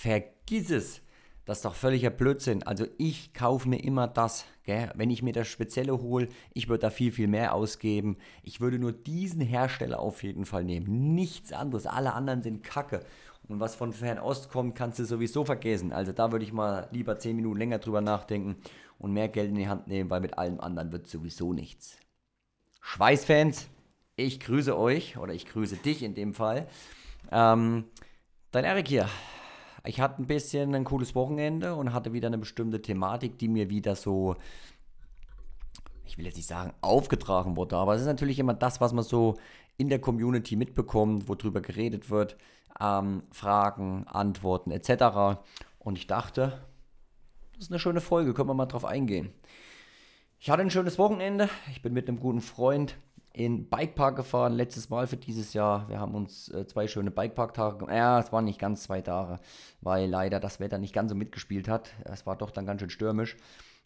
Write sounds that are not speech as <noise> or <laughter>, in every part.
vergiss es. Das ist doch völliger Blödsinn. Also ich kaufe mir immer das. Gell? Wenn ich mir das Spezielle hole, ich würde da viel, viel mehr ausgeben. Ich würde nur diesen Hersteller auf jeden Fall nehmen. Nichts anderes. Alle anderen sind Kacke. Und was von Fernost kommt, kannst du sowieso vergessen. Also da würde ich mal lieber 10 Minuten länger drüber nachdenken und mehr Geld in die Hand nehmen, weil mit allem anderen wird sowieso nichts. Schweißfans, ich grüße euch oder ich grüße dich in dem Fall. Ähm, dein Erik hier. Ich hatte ein bisschen ein cooles Wochenende und hatte wieder eine bestimmte Thematik, die mir wieder so, ich will jetzt nicht sagen, aufgetragen wurde, aber es ist natürlich immer das, was man so in der Community mitbekommt, wo drüber geredet wird, ähm, Fragen, Antworten etc. Und ich dachte, das ist eine schöne Folge, können wir mal drauf eingehen. Ich hatte ein schönes Wochenende. Ich bin mit einem guten Freund in Bikepark gefahren, letztes Mal für dieses Jahr. Wir haben uns äh, zwei schöne Bikepark-Tage, ja, es waren nicht ganz zwei Tage, weil leider das Wetter nicht ganz so mitgespielt hat. Es war doch dann ganz schön stürmisch,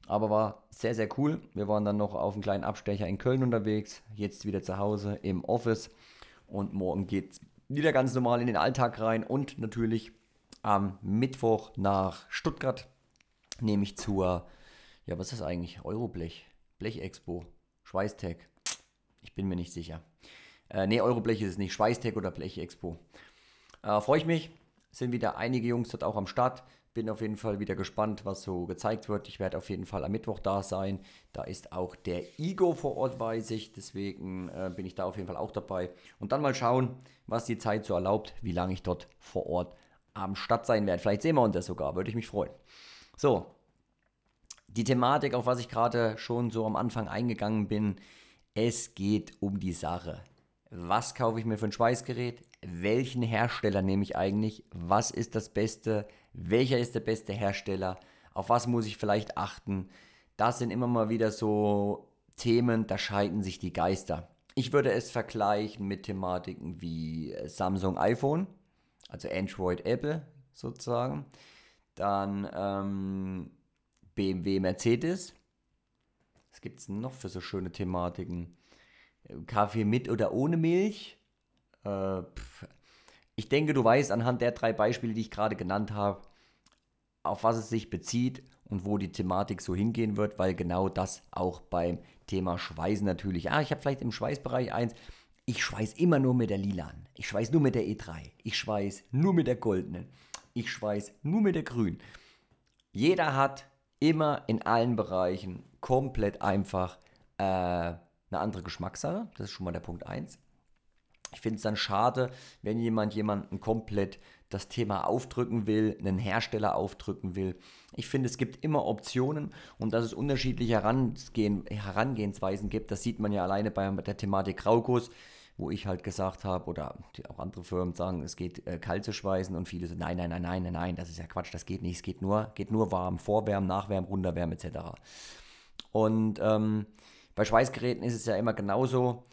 aber war sehr, sehr cool. Wir waren dann noch auf einem kleinen Abstecher in Köln unterwegs, jetzt wieder zu Hause im Office und morgen geht es wieder ganz normal in den Alltag rein und natürlich am Mittwoch nach Stuttgart, nämlich zur, ja, was ist das eigentlich? Euroblech, Blech-Expo, Schweißtech ich bin mir nicht sicher. Äh, ne, Euroblech ist es nicht. Schweißtech oder Blech-Expo. Äh, Freue ich mich. Sind wieder einige Jungs dort auch am Start. Bin auf jeden Fall wieder gespannt, was so gezeigt wird. Ich werde auf jeden Fall am Mittwoch da sein. Da ist auch der Igo vor Ort, weiß ich. Deswegen äh, bin ich da auf jeden Fall auch dabei. Und dann mal schauen, was die Zeit so erlaubt, wie lange ich dort vor Ort am Start sein werde. Vielleicht sehen wir uns das sogar, würde ich mich freuen. So, die Thematik, auf was ich gerade schon so am Anfang eingegangen bin, es geht um die Sache. Was kaufe ich mir für ein Schweißgerät? Welchen Hersteller nehme ich eigentlich? Was ist das Beste? Welcher ist der beste Hersteller? Auf was muss ich vielleicht achten? Das sind immer mal wieder so Themen, da scheiden sich die Geister. Ich würde es vergleichen mit Thematiken wie Samsung iPhone, also Android Apple sozusagen. Dann ähm, BMW Mercedes was gibt es noch für so schöne Thematiken? Kaffee mit oder ohne Milch? Äh, ich denke, du weißt anhand der drei Beispiele, die ich gerade genannt habe, auf was es sich bezieht und wo die Thematik so hingehen wird, weil genau das auch beim Thema Schweißen natürlich. Ah, ich habe vielleicht im Schweißbereich eins. Ich schweiß immer nur mit der Lilan. Ich schweiß nur mit der E3. Ich schweiß nur mit der goldenen. Ich schweiß nur mit der grünen. Jeder hat immer in allen Bereichen komplett einfach äh, eine andere Geschmackssache. Das ist schon mal der Punkt 1. Ich finde es dann schade, wenn jemand jemanden komplett das Thema aufdrücken will, einen Hersteller aufdrücken will. Ich finde, es gibt immer Optionen und dass es unterschiedliche Herangehen, Herangehensweisen gibt, das sieht man ja alleine bei der Thematik Grauguss, wo ich halt gesagt habe, oder auch andere Firmen sagen, es geht äh, kalt zu schweißen und viele so, nein, nein, nein, nein, nein, nein, das ist ja Quatsch, das geht nicht, es geht nur, geht nur warm, Vorwärmen, Nachwärmen, Runterwärmen etc. Und ähm, bei Schweißgeräten ist es ja immer genauso.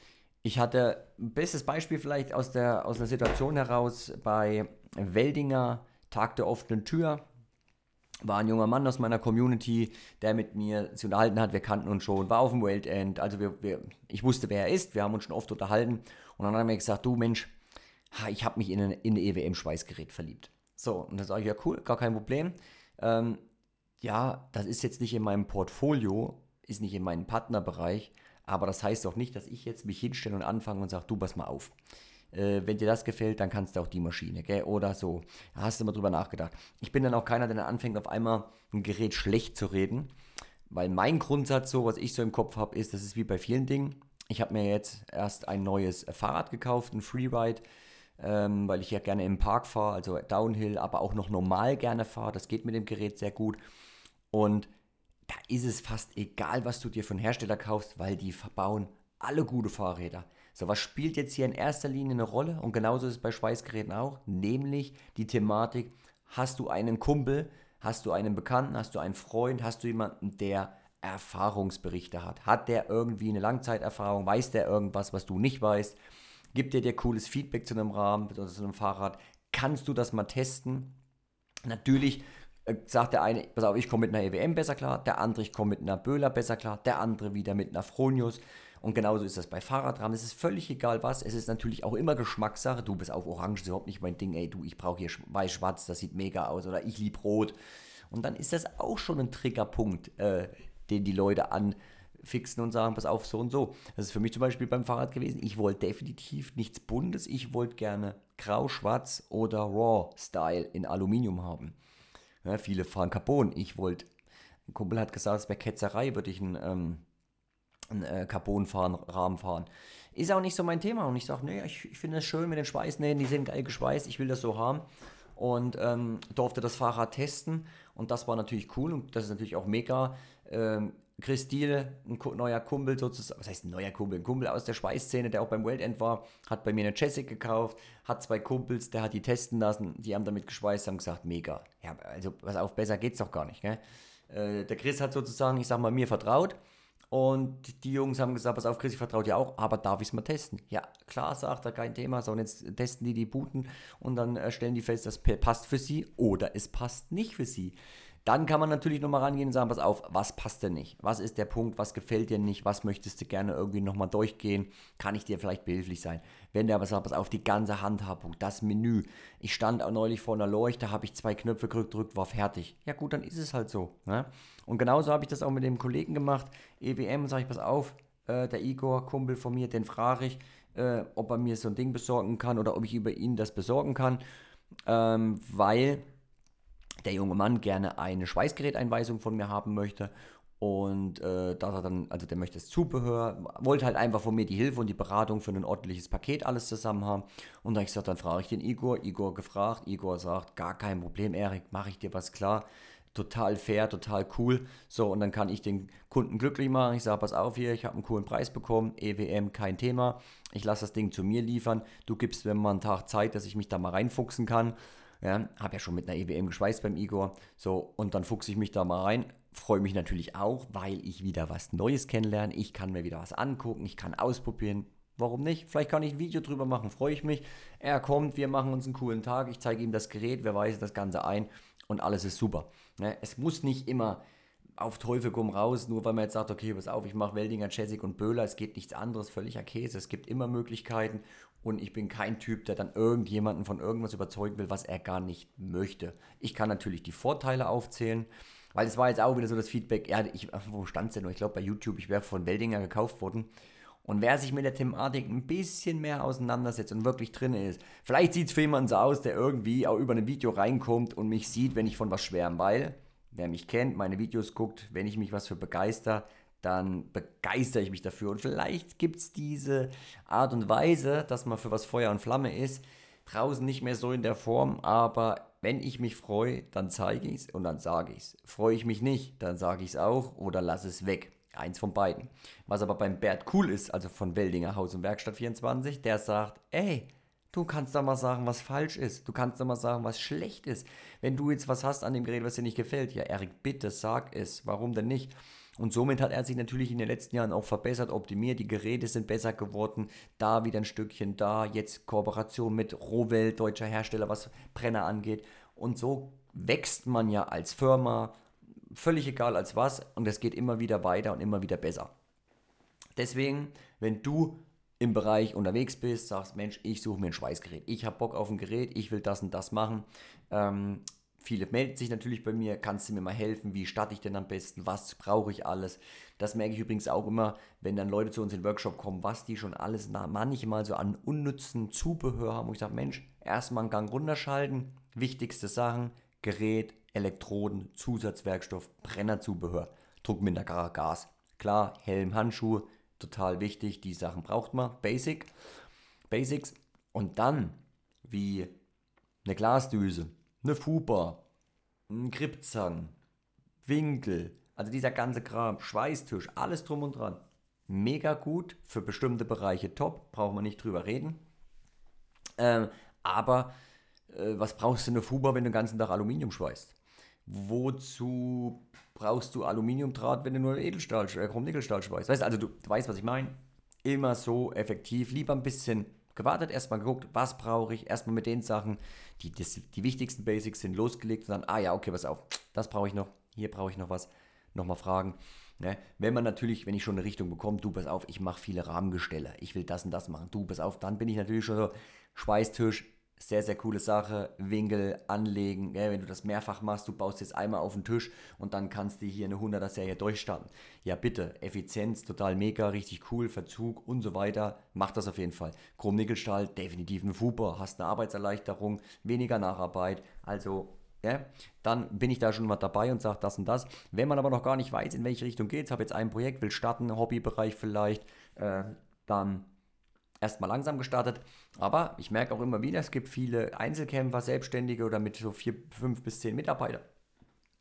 Ich hatte ein bestes Beispiel vielleicht aus, der, aus einer Situation heraus bei Weldinger, Tag der offenen Tür. War ein junger Mann aus meiner Community, der mit mir sich unterhalten hat. Wir kannten uns schon, war auf dem World End. Also wir, wir, ich wusste, wer er ist. Wir haben uns schon oft unterhalten. Und dann hat er mir gesagt, du Mensch, ich habe mich in ein, in ein EWM-Schweißgerät verliebt. So, und dann sage ich, ja cool, gar kein Problem. Ähm, ja, das ist jetzt nicht in meinem Portfolio, ist nicht in meinem Partnerbereich, aber das heißt auch nicht, dass ich jetzt mich hinstelle und anfange und sage, du pass mal auf. Äh, wenn dir das gefällt, dann kannst du auch die Maschine, gell? Oder so. Da hast du mal drüber nachgedacht. Ich bin dann auch keiner, der dann anfängt, auf einmal ein Gerät schlecht zu reden. Weil mein Grundsatz, so was ich so im Kopf habe, ist, das ist wie bei vielen Dingen. Ich habe mir jetzt erst ein neues Fahrrad gekauft, ein Freeride, ähm, weil ich ja gerne im Park fahre, also Downhill, aber auch noch normal gerne fahre. Das geht mit dem Gerät sehr gut. Und da ist es fast egal, was du dir von Hersteller kaufst, weil die verbauen alle gute Fahrräder. So, was spielt jetzt hier in erster Linie eine Rolle? Und genauso ist es bei Schweißgeräten auch, nämlich die Thematik, hast du einen Kumpel, hast du einen Bekannten, hast du einen Freund, hast du jemanden, der Erfahrungsberichte hat? Hat der irgendwie eine Langzeiterfahrung? Weiß der irgendwas, was du nicht weißt? Gibt der dir cooles Feedback zu einem Rahmen oder zu einem Fahrrad? Kannst du das mal testen? Natürlich sagt der eine, pass auf, ich komme mit einer EWM besser klar, der andere, ich komme mit einer Böhler besser klar, der andere wieder mit einer Fronius. Und genauso ist das bei Fahrradrahmen. Es ist völlig egal was. Es ist natürlich auch immer Geschmackssache. Du bist auf Orange, ist überhaupt nicht mein Ding. Ey, du, ich brauche hier weiß-schwarz, das sieht mega aus. Oder ich liebe Rot. Und dann ist das auch schon ein Triggerpunkt, äh, den die Leute anfixen und sagen, pass auf, so und so. Das ist für mich zum Beispiel beim Fahrrad gewesen. Ich wollte definitiv nichts Buntes. Ich wollte gerne grau, schwarz oder Raw-Style in Aluminium haben. Ja, viele fahren Carbon. Ich wollte, ein Kumpel hat gesagt, es wäre Ketzerei, würde ich einen, ähm, einen äh, Carbon-Rahmen fahren. Ist auch nicht so mein Thema. Und ich sage, nee, ich, ich finde es schön mit den Schweißnähten, die sind geil geschweißt, ich will das so haben. Und ähm, durfte das Fahrrad testen. Und das war natürlich cool und das ist natürlich auch mega. Ähm, Chris Thiel, ein neuer Kumpel sozusagen, was heißt ein neuer Kumpel? Ein Kumpel aus der Schweißszene, der auch beim World End war, hat bei mir eine Jessic gekauft, hat zwei Kumpels, der hat die testen lassen, die haben damit geschweißt, haben gesagt, mega. Ja, also pass auf, besser geht's doch gar nicht, gell? Äh, der Chris hat sozusagen, ich sag mal, mir vertraut und die Jungs haben gesagt, pass auf, Chris, ich vertraue dir auch, aber darf ich es mal testen? Ja, klar, sagt er, kein Thema. So, und jetzt testen die die Booten und dann äh, stellen die fest, das passt für sie oder es passt nicht für sie. Dann kann man natürlich nochmal rangehen und sagen, pass auf, was passt denn nicht? Was ist der Punkt? Was gefällt dir nicht? Was möchtest du gerne irgendwie nochmal durchgehen? Kann ich dir vielleicht behilflich sein? Wenn der aber sagt, pass auf, die ganze Handhabung, das Menü. Ich stand auch neulich vor einer Leuchte, habe ich zwei Knöpfe gedrückt, war fertig. Ja gut, dann ist es halt so. Ne? Und genauso habe ich das auch mit dem Kollegen gemacht. EWM, sage ich, pass auf, äh, der Igor, Kumpel von mir, den frage ich, äh, ob er mir so ein Ding besorgen kann oder ob ich über ihn das besorgen kann. Ähm, weil der junge Mann gerne eine Schweißgeräteinweisung von mir haben möchte. Und äh, dass er dann, also der möchte das Zubehör, wollte halt einfach von mir die Hilfe und die Beratung für ein ordentliches Paket alles zusammen haben. Und dann ich gesagt, dann frage ich den Igor. Igor gefragt, Igor sagt, gar kein Problem, Erik, mache ich dir was klar. Total fair, total cool. So, und dann kann ich den Kunden glücklich machen. Ich sage, pass auf hier, ich habe einen coolen Preis bekommen. EWM, kein Thema. Ich lasse das Ding zu mir liefern. Du gibst mir mal einen Tag Zeit, dass ich mich da mal reinfuchsen kann. Ja, habe ja schon mit einer EWM geschweißt beim Igor. So, und dann fuchse ich mich da mal rein. Freue mich natürlich auch, weil ich wieder was Neues kennenlerne. Ich kann mir wieder was angucken, ich kann ausprobieren. Warum nicht? Vielleicht kann ich ein Video drüber machen, freue ich mich. Er kommt, wir machen uns einen coolen Tag. Ich zeige ihm das Gerät, wir weisen das Ganze ein und alles ist super. Ne? Es muss nicht immer auf Teufel komm raus, nur weil man jetzt sagt, okay, pass auf, ich mache Weldinger, Jessic und Böhler, es geht nichts anderes, völliger Käse. Es gibt immer Möglichkeiten und ich bin kein Typ, der dann irgendjemanden von irgendwas überzeugen will, was er gar nicht möchte. Ich kann natürlich die Vorteile aufzählen, weil es war jetzt auch wieder so das Feedback, ja, ich, wo stand es denn noch? Ich glaube bei YouTube, ich wäre von Weldinger gekauft worden. Und wer sich mit der Thematik ein bisschen mehr auseinandersetzt und wirklich drin ist, vielleicht sieht es für jemanden so aus, der irgendwie auch über ein Video reinkommt und mich sieht, wenn ich von was schwärme, weil, wer mich kennt, meine Videos guckt, wenn ich mich was für begeister, dann begeistere ich mich dafür. Und vielleicht gibt es diese Art und Weise, dass man für was Feuer und Flamme ist, draußen nicht mehr so in der Form, aber wenn ich mich freue, dann zeige ich es und dann sage ich es. Freue ich mich nicht, dann sage ich es auch oder lasse es weg. Eins von beiden. Was aber beim Bert cool ist, also von Weldinger Haus und Werkstatt 24, der sagt, ey, du kannst da mal sagen, was falsch ist. Du kannst da mal sagen, was schlecht ist. Wenn du jetzt was hast an dem Gerät, was dir nicht gefällt, ja, Erik, bitte sag es. Warum denn nicht? Und somit hat er sich natürlich in den letzten Jahren auch verbessert, optimiert. Die Geräte sind besser geworden. Da wieder ein Stückchen, da jetzt Kooperation mit Rohwelt, deutscher Hersteller, was Brenner angeht. Und so wächst man ja als Firma, völlig egal als was. Und es geht immer wieder weiter und immer wieder besser. Deswegen, wenn du im Bereich unterwegs bist, sagst, Mensch, ich suche mir ein Schweißgerät. Ich habe Bock auf ein Gerät, ich will das und das machen. Ähm, Viele melden sich natürlich bei mir, kannst du mir mal helfen, wie starte ich denn am besten, was brauche ich alles. Das merke ich übrigens auch immer, wenn dann Leute zu uns in den Workshop kommen, was die schon alles manchmal so an unnützen Zubehör haben. Wo ich sage, Mensch, erstmal einen Gang runterschalten, wichtigste Sachen, Gerät, Elektroden, Zusatzwerkstoff, Brennerzubehör, Druckminder, Gas. Klar, Helm, Handschuhe, total wichtig, die Sachen braucht man, Basic, Basics. Und dann, wie eine Glasdüse, eine Fupa, ein Gripzang, Winkel, also dieser ganze Kram, Schweißtisch, alles drum und dran. Mega gut, für bestimmte Bereiche top, brauchen wir nicht drüber reden. Ähm, aber äh, was brauchst du eine Fuba, wenn du den ganzen Tag Aluminium schweißt? Wozu brauchst du Aluminiumdraht, wenn du nur Edelstahl, äh, Chrom-Nickelstahl schweißt? Weißt du, also du, du weißt, was ich meine? Immer so effektiv, lieber ein bisschen gewartet, erstmal geguckt, was brauche ich, erstmal mit den Sachen, die, die, die wichtigsten Basics sind, losgelegt und dann, ah ja, okay, pass auf, das brauche ich noch, hier brauche ich noch was. nochmal fragen. Ne? Wenn man natürlich, wenn ich schon eine Richtung bekomme, du pass auf, ich mache viele Rahmengestelle, ich will das und das machen, du pass auf, dann bin ich natürlich schon so, Schweißtisch, sehr, sehr coole Sache. Winkel anlegen. Ja, wenn du das mehrfach machst, du baust jetzt einmal auf den Tisch und dann kannst du hier eine 100er Serie durchstarten. Ja, bitte. Effizienz, total mega, richtig cool. Verzug und so weiter. Mach das auf jeden Fall. Chrom-Nickelstahl, definitiv ein Fuber. Hast eine Arbeitserleichterung, weniger Nacharbeit. Also ja, dann bin ich da schon mal dabei und sage das und das. Wenn man aber noch gar nicht weiß, in welche Richtung geht, habe jetzt ein Projekt, will starten, Hobbybereich vielleicht, äh, dann erstmal langsam gestartet. Aber ich merke auch immer wieder, es gibt viele Einzelkämpfer, Selbstständige oder mit so vier, fünf bis zehn Mitarbeitern.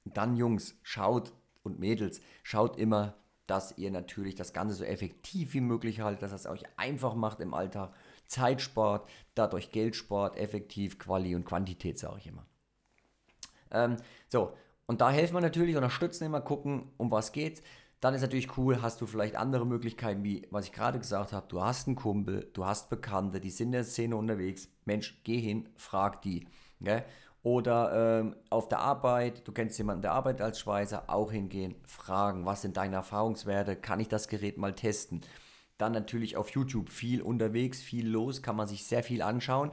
Dann, Jungs, schaut und Mädels, schaut immer, dass ihr natürlich das Ganze so effektiv wie möglich haltet, dass es euch einfach macht im Alltag. Zeitsport, dadurch Geldsport, effektiv, Quali und Quantität, sage ich immer. Ähm, so, und da helfen wir natürlich, unterstützen immer, gucken, um was geht's. Dann ist natürlich cool, hast du vielleicht andere Möglichkeiten, wie was ich gerade gesagt habe. Du hast einen Kumpel, du hast Bekannte, die sind in der Szene unterwegs. Mensch, geh hin, frag die. Gell? Oder ähm, auf der Arbeit, du kennst jemanden, der arbeitet als Schweißer, auch hingehen, fragen, was sind deine Erfahrungswerte, kann ich das Gerät mal testen. Dann natürlich auf YouTube viel unterwegs, viel los, kann man sich sehr viel anschauen.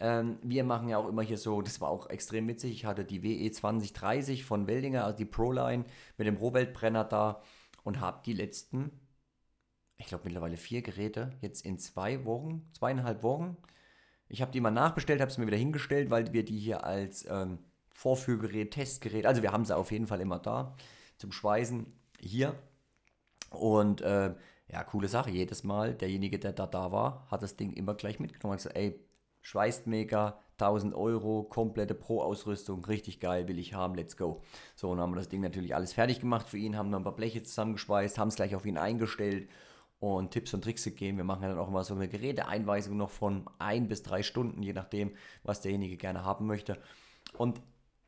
Ähm, wir machen ja auch immer hier so, das war auch extrem witzig, ich hatte die WE 2030 von Weldinger, also die Proline mit dem Rohweltbrenner da und habe die letzten, ich glaube mittlerweile vier Geräte, jetzt in zwei Wochen, zweieinhalb Wochen. Ich habe die mal nachbestellt, habe sie mir wieder hingestellt, weil wir die hier als ähm, Vorführgerät, Testgerät, also wir haben sie auf jeden Fall immer da zum Schweißen hier. Und äh, ja, coole Sache. Jedes Mal, derjenige, der da da war, hat das Ding immer gleich mitgenommen. Hat gesagt, ey, schweißt mega, 1000 Euro, komplette Pro-Ausrüstung, richtig geil, will ich haben, let's go. So, und haben wir das Ding natürlich alles fertig gemacht für ihn, haben dann ein paar Bleche zusammengeschweißt, haben es gleich auf ihn eingestellt und Tipps und Tricks gegeben. Wir machen dann auch immer so eine Geräteeinweisung noch von ein bis drei Stunden, je nachdem, was derjenige gerne haben möchte. Und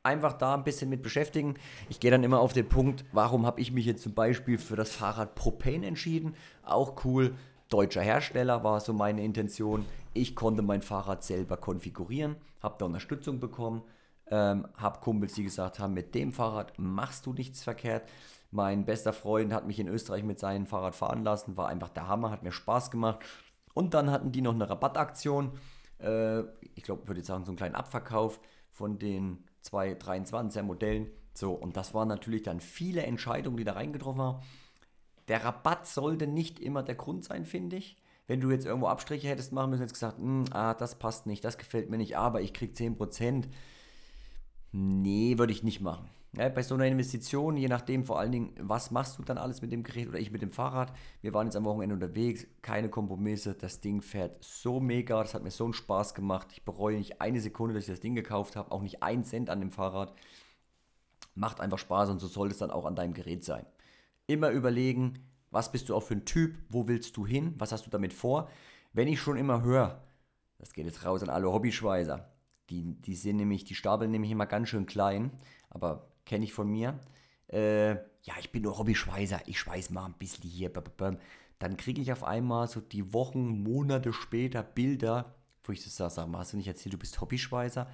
einfach da ein bisschen mit beschäftigen. Ich gehe dann immer auf den Punkt, warum habe ich mich jetzt zum Beispiel für das Fahrrad Propane entschieden? Auch cool, deutscher Hersteller war so meine Intention. Ich konnte mein Fahrrad selber konfigurieren, habe da Unterstützung bekommen, ähm, habe Kumpels, die gesagt haben, mit dem Fahrrad machst du nichts verkehrt. Mein bester Freund hat mich in Österreich mit seinem Fahrrad fahren lassen, war einfach der Hammer, hat mir Spaß gemacht. Und dann hatten die noch eine Rabattaktion. Äh, ich glaube, würde ich sagen, so einen kleinen Abverkauf von den zwei 23er Modellen. So, und das waren natürlich dann viele Entscheidungen, die da reingetroffen haben. Der Rabatt sollte nicht immer der Grund sein, finde ich wenn du jetzt irgendwo Abstriche hättest machen müssen, jetzt gesagt, hm, ah, das passt nicht, das gefällt mir nicht, aber ich kriege 10%. Nee, würde ich nicht machen. Ja, bei so einer Investition, je nachdem vor allen Dingen, was machst du dann alles mit dem Gerät oder ich mit dem Fahrrad. Wir waren jetzt am Wochenende unterwegs, keine Kompromisse, das Ding fährt so mega, das hat mir so einen Spaß gemacht. Ich bereue nicht eine Sekunde, dass ich das Ding gekauft habe, auch nicht einen Cent an dem Fahrrad. Macht einfach Spaß und so soll es dann auch an deinem Gerät sein. Immer überlegen, was bist du auch für ein Typ? Wo willst du hin? Was hast du damit vor? Wenn ich schon immer höre, das geht jetzt raus an alle Hobbyschweißer, die, die sind nämlich, die stapeln nämlich immer ganz schön klein, aber kenne ich von mir. Äh, ja, ich bin nur Hobbyschweißer, ich schweiß mal ein bisschen hier. Dann kriege ich auf einmal so die Wochen, Monate später Bilder, wo ich so sage, hast du nicht erzählt, du bist Hobbyschweißer?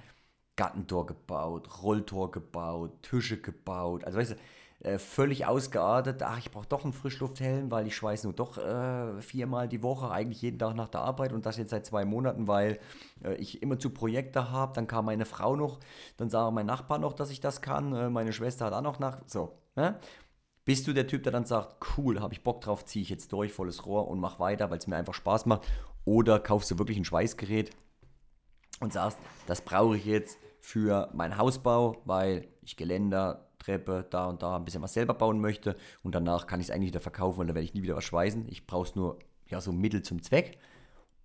Gattentor gebaut, Rolltor gebaut, Tische gebaut. Also weißt du, äh, völlig ausgeartet. Ach, ich brauche doch einen Frischlufthelm, weil ich schweiße nur doch äh, viermal die Woche, eigentlich jeden Tag nach der Arbeit und das jetzt seit zwei Monaten, weil äh, ich immer zu Projekte habe. Dann kam meine Frau noch, dann sah mein Nachbar noch, dass ich das kann. Äh, meine Schwester hat auch noch nach. So, ne? Bist du der Typ, der dann sagt, cool, habe ich Bock drauf, ziehe ich jetzt durch, volles Rohr und mach weiter, weil es mir einfach Spaß macht? Oder kaufst du wirklich ein Schweißgerät und sagst, das brauche ich jetzt für meinen Hausbau, weil ich Geländer, Treppe, da und da ein bisschen was selber bauen möchte und danach kann ich es eigentlich wieder verkaufen und dann werde ich nie wieder was schweißen. Ich brauche es nur ja, so Mittel zum Zweck.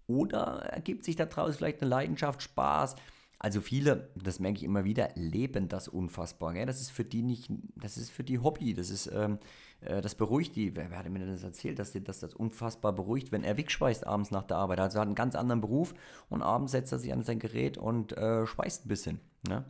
Oder ergibt sich daraus vielleicht eine Leidenschaft, Spaß? Also viele, das merke ich immer wieder, leben das unfassbar. Gell? Das ist für die nicht, das ist für die Hobby, das ist, ähm, äh, das beruhigt die. Wer, wer hat mir das erzählt, dass, die, dass das unfassbar beruhigt, wenn er wegschweißt abends nach der Arbeit. Also er hat einen ganz anderen Beruf und abends setzt er sich an sein Gerät und äh, schweißt ein bisschen. Ne?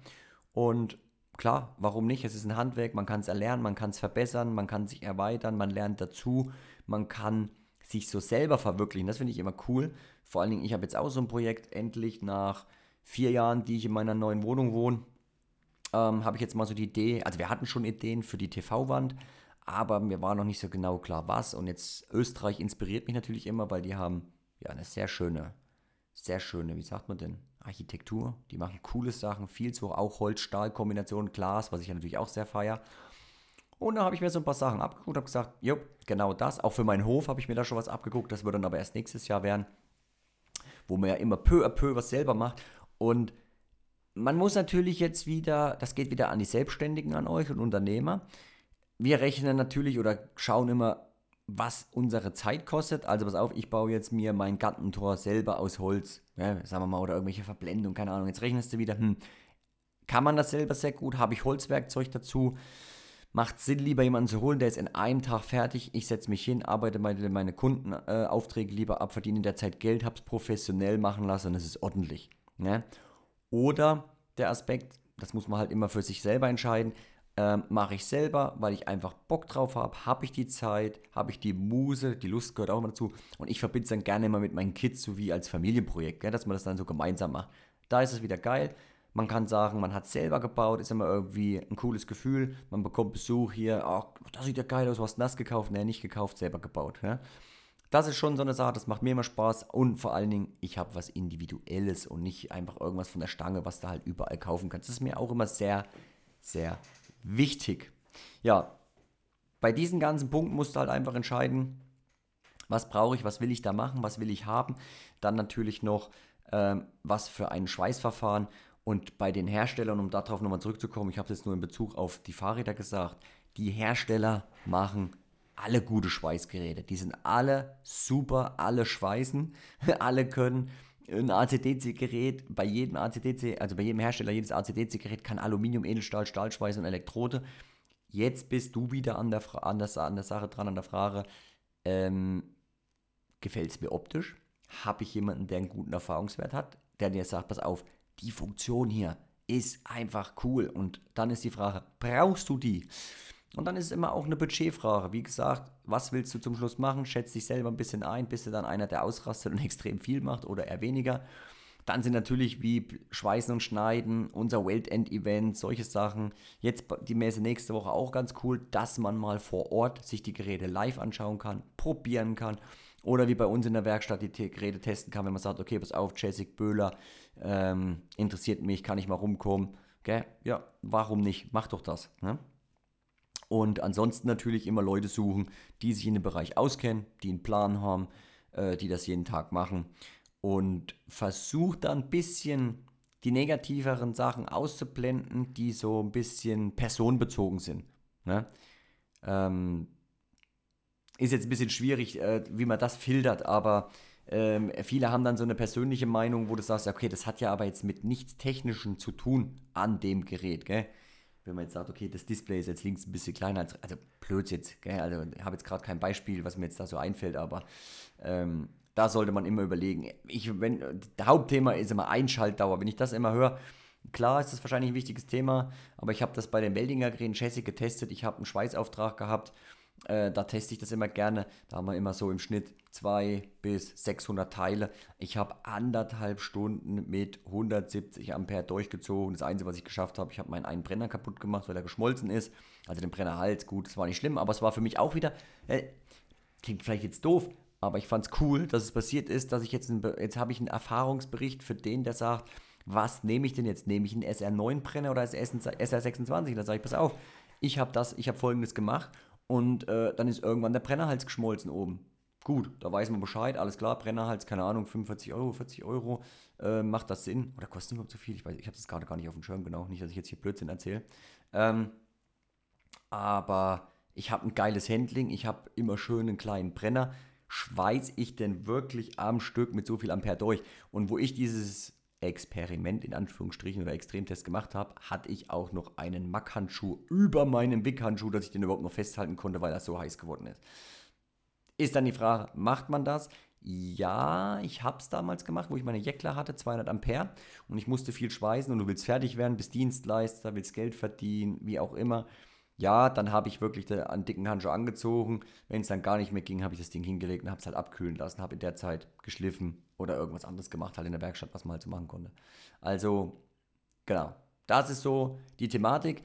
Und klar, warum nicht? Es ist ein Handwerk, man kann es erlernen, man kann es verbessern, man kann sich erweitern, man lernt dazu, man kann sich so selber verwirklichen. Das finde ich immer cool. Vor allen Dingen, ich habe jetzt auch so ein Projekt, endlich nach vier Jahren, die ich in meiner neuen Wohnung wohne, ähm, habe ich jetzt mal so die Idee, also wir hatten schon Ideen für die TV-Wand, aber mir war noch nicht so genau klar, was. Und jetzt Österreich inspiriert mich natürlich immer, weil die haben ja eine sehr schöne, sehr schöne, wie sagt man denn, Architektur. Die machen coole Sachen, viel zu auch Holz-Stahl-Kombination, Glas, was ich ja natürlich auch sehr feier. Und da habe ich mir so ein paar Sachen abgeguckt und habe gesagt, jo, genau das. Auch für meinen Hof habe ich mir da schon was abgeguckt. Das wird dann aber erst nächstes Jahr werden, wo man ja immer peu à peu was selber macht. Und man muss natürlich jetzt wieder, das geht wieder an die Selbstständigen, an euch und Unternehmer wir rechnen natürlich oder schauen immer, was unsere Zeit kostet. Also pass auf, ich baue jetzt mir mein Gartentor selber aus Holz, ja, sagen wir mal, oder irgendwelche Verblendung, keine Ahnung. Jetzt rechnest du wieder, hm, kann man das selber sehr gut? Habe ich Holzwerkzeug dazu? Macht Sinn, lieber jemanden zu holen, der ist in einem Tag fertig. Ich setze mich hin, arbeite meine, meine Kundenaufträge äh, lieber ab, verdiene in der Zeit Geld, habe es professionell machen lassen es ist ordentlich. Ne? Oder der Aspekt, das muss man halt immer für sich selber entscheiden, ähm, mache ich selber, weil ich einfach Bock drauf habe, habe ich die Zeit, habe ich die Muse, die Lust gehört auch immer dazu und ich verbinde es dann gerne immer mit meinen Kids sowie als Familienprojekt, gell, dass man das dann so gemeinsam macht. Da ist es wieder geil. Man kann sagen, man hat es selber gebaut, ist immer irgendwie ein cooles Gefühl. Man bekommt Besuch hier, ach, das sieht ja geil aus, was hast du das gekauft? Nee, nicht gekauft, selber gebaut. Ja? Das ist schon so eine Sache, das macht mir immer Spaß und vor allen Dingen, ich habe was Individuelles und nicht einfach irgendwas von der Stange, was du halt überall kaufen kannst. Das ist mir auch immer sehr, sehr wichtig. Ja, bei diesen ganzen Punkten musst du halt einfach entscheiden, was brauche ich, was will ich da machen, was will ich haben. Dann natürlich noch, ähm, was für ein Schweißverfahren. Und bei den Herstellern, um darauf nochmal zurückzukommen, ich habe es jetzt nur in Bezug auf die Fahrräder gesagt, die Hersteller machen alle gute Schweißgeräte. Die sind alle super, alle schweißen, <laughs> alle können ein ACDC-Gerät, bei jedem ACDC, also bei jedem Hersteller, jedes ACDC-Gerät kann Aluminium, Edelstahl, Stahlschweiß und Elektrode. Jetzt bist du wieder an der, an der, an der Sache dran, an der Frage, ähm, gefällt es mir optisch? Habe ich jemanden, der einen guten Erfahrungswert hat, der dir sagt, pass auf, die Funktion hier ist einfach cool. Und dann ist die Frage, brauchst du die? Und dann ist es immer auch eine Budgetfrage. Wie gesagt, was willst du zum Schluss machen? Schätze dich selber ein bisschen ein, bist du dann einer, der ausrastet und <laughs> extrem viel macht oder eher weniger. Dann sind natürlich wie Schweißen und Schneiden, unser Weltend-Event, solche Sachen. Jetzt die Messe nächste Woche auch ganz cool, dass man mal vor Ort sich die Geräte live anschauen kann, probieren kann. Oder wie bei uns in der Werkstatt die Geräte testen kann, wenn man sagt, okay, pass auf, Jessic Böhler, ähm, interessiert mich, kann ich mal rumkommen. Gell? Ja, warum nicht? Mach doch das. Ne? Und ansonsten natürlich immer Leute suchen, die sich in dem Bereich auskennen, die einen Plan haben, äh, die das jeden Tag machen. Und versucht dann ein bisschen die negativeren Sachen auszublenden, die so ein bisschen personenbezogen sind. Ne? Ähm, ist jetzt ein bisschen schwierig, äh, wie man das filtert, aber ähm, viele haben dann so eine persönliche Meinung, wo du sagst, okay, das hat ja aber jetzt mit nichts Technischem zu tun an dem Gerät. Gell? Wenn man jetzt sagt, okay, das Display ist jetzt links ein bisschen kleiner als, also blöd jetzt, gell? also ich habe jetzt gerade kein Beispiel, was mir jetzt da so einfällt, aber ähm, da sollte man immer überlegen. Ich, wenn, das Hauptthema ist immer Einschaltdauer. Wenn ich das immer höre, klar ist das wahrscheinlich ein wichtiges Thema, aber ich habe das bei den Weldinger Geräten Chassis getestet. Ich habe einen Schweißauftrag gehabt äh, da teste ich das immer gerne. Da haben wir immer so im Schnitt 2 bis 600 Teile. Ich habe anderthalb Stunden mit 170 Ampere durchgezogen. Das Einzige, was ich geschafft habe, ich habe meinen einen Brenner kaputt gemacht, weil er geschmolzen ist. Also den Brennerhals, gut, das war nicht schlimm, aber es war für mich auch wieder, äh, klingt vielleicht jetzt doof, aber ich fand es cool, dass es passiert ist, dass ich jetzt, ein, jetzt habe ich einen Erfahrungsbericht für den, der sagt, was nehme ich denn jetzt? Nehme ich einen SR9 Brenner oder SR26? Da sage ich, pass auf, ich habe das, ich habe folgendes gemacht und äh, dann ist irgendwann der Brennerhals geschmolzen oben. Gut, da weiß man Bescheid, alles klar, Brennerhals, keine Ahnung, 45 Euro, 40 Euro, äh, macht das Sinn? Oder kostet überhaupt so viel? Ich weiß, ich habe das gerade gar nicht auf dem Schirm, genau, nicht, dass ich jetzt hier Blödsinn erzähle. Ähm, aber ich habe ein geiles Handling, ich habe immer schön einen kleinen Brenner. Schweiß ich denn wirklich am Stück mit so viel Ampere durch? Und wo ich dieses Experiment in Anführungsstrichen oder Extremtest gemacht habe, hatte ich auch noch einen Mack-Handschuh über meinem Wick-Handschuh, dass ich den überhaupt noch festhalten konnte, weil er so heiß geworden ist. Ist dann die Frage, macht man das? Ja, ich habe es damals gemacht, wo ich meine Jeckler hatte, 200 Ampere und ich musste viel schweißen und du willst fertig werden, bist Dienstleister, willst Geld verdienen, wie auch immer. Ja, dann habe ich wirklich einen dicken Handschuh angezogen. Wenn es dann gar nicht mehr ging, habe ich das Ding hingelegt und habe es halt abkühlen lassen, habe in der Zeit geschliffen oder irgendwas anderes gemacht, halt in der Werkstatt, was man halt so machen konnte. Also, genau. Das ist so die Thematik.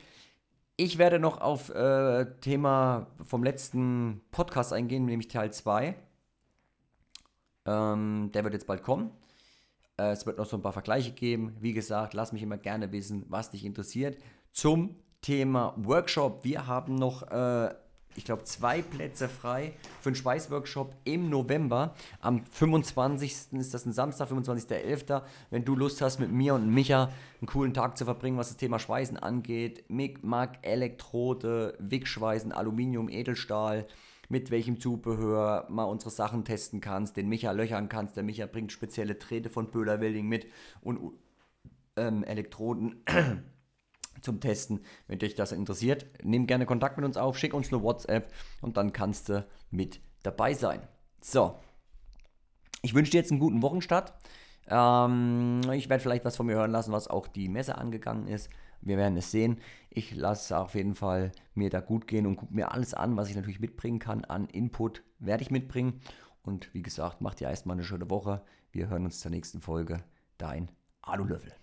Ich werde noch auf äh, Thema vom letzten Podcast eingehen, nämlich Teil 2. Ähm, der wird jetzt bald kommen. Äh, es wird noch so ein paar Vergleiche geben. Wie gesagt, lass mich immer gerne wissen, was dich interessiert. Zum Thema Workshop. Wir haben noch, äh, ich glaube, zwei Plätze frei für einen Schweißworkshop im November. Am 25. ist das ein Samstag, 25.11. Wenn du Lust hast, mit mir und Micha einen coolen Tag zu verbringen, was das Thema Schweißen angeht. Mick, Mack, Elektrode, Wickschweißen, Aluminium, Edelstahl mit welchem Zubehör mal unsere Sachen testen kannst, den Micha löchern kannst. Der Micha bringt spezielle Drähte von Böhler Welding mit und ähm, Elektroden zum Testen. Wenn dich das interessiert, nimm gerne Kontakt mit uns auf, schick uns eine WhatsApp und dann kannst du mit dabei sein. So, ich wünsche dir jetzt einen guten Wochenstart. Ähm, ich werde vielleicht was von mir hören lassen, was auch die Messe angegangen ist. Wir werden es sehen. Ich lasse auf jeden Fall mir da gut gehen und gucke mir alles an, was ich natürlich mitbringen kann. An Input werde ich mitbringen. Und wie gesagt, macht dir erstmal eine schöne Woche. Wir hören uns zur nächsten Folge. Dein Alulöffel.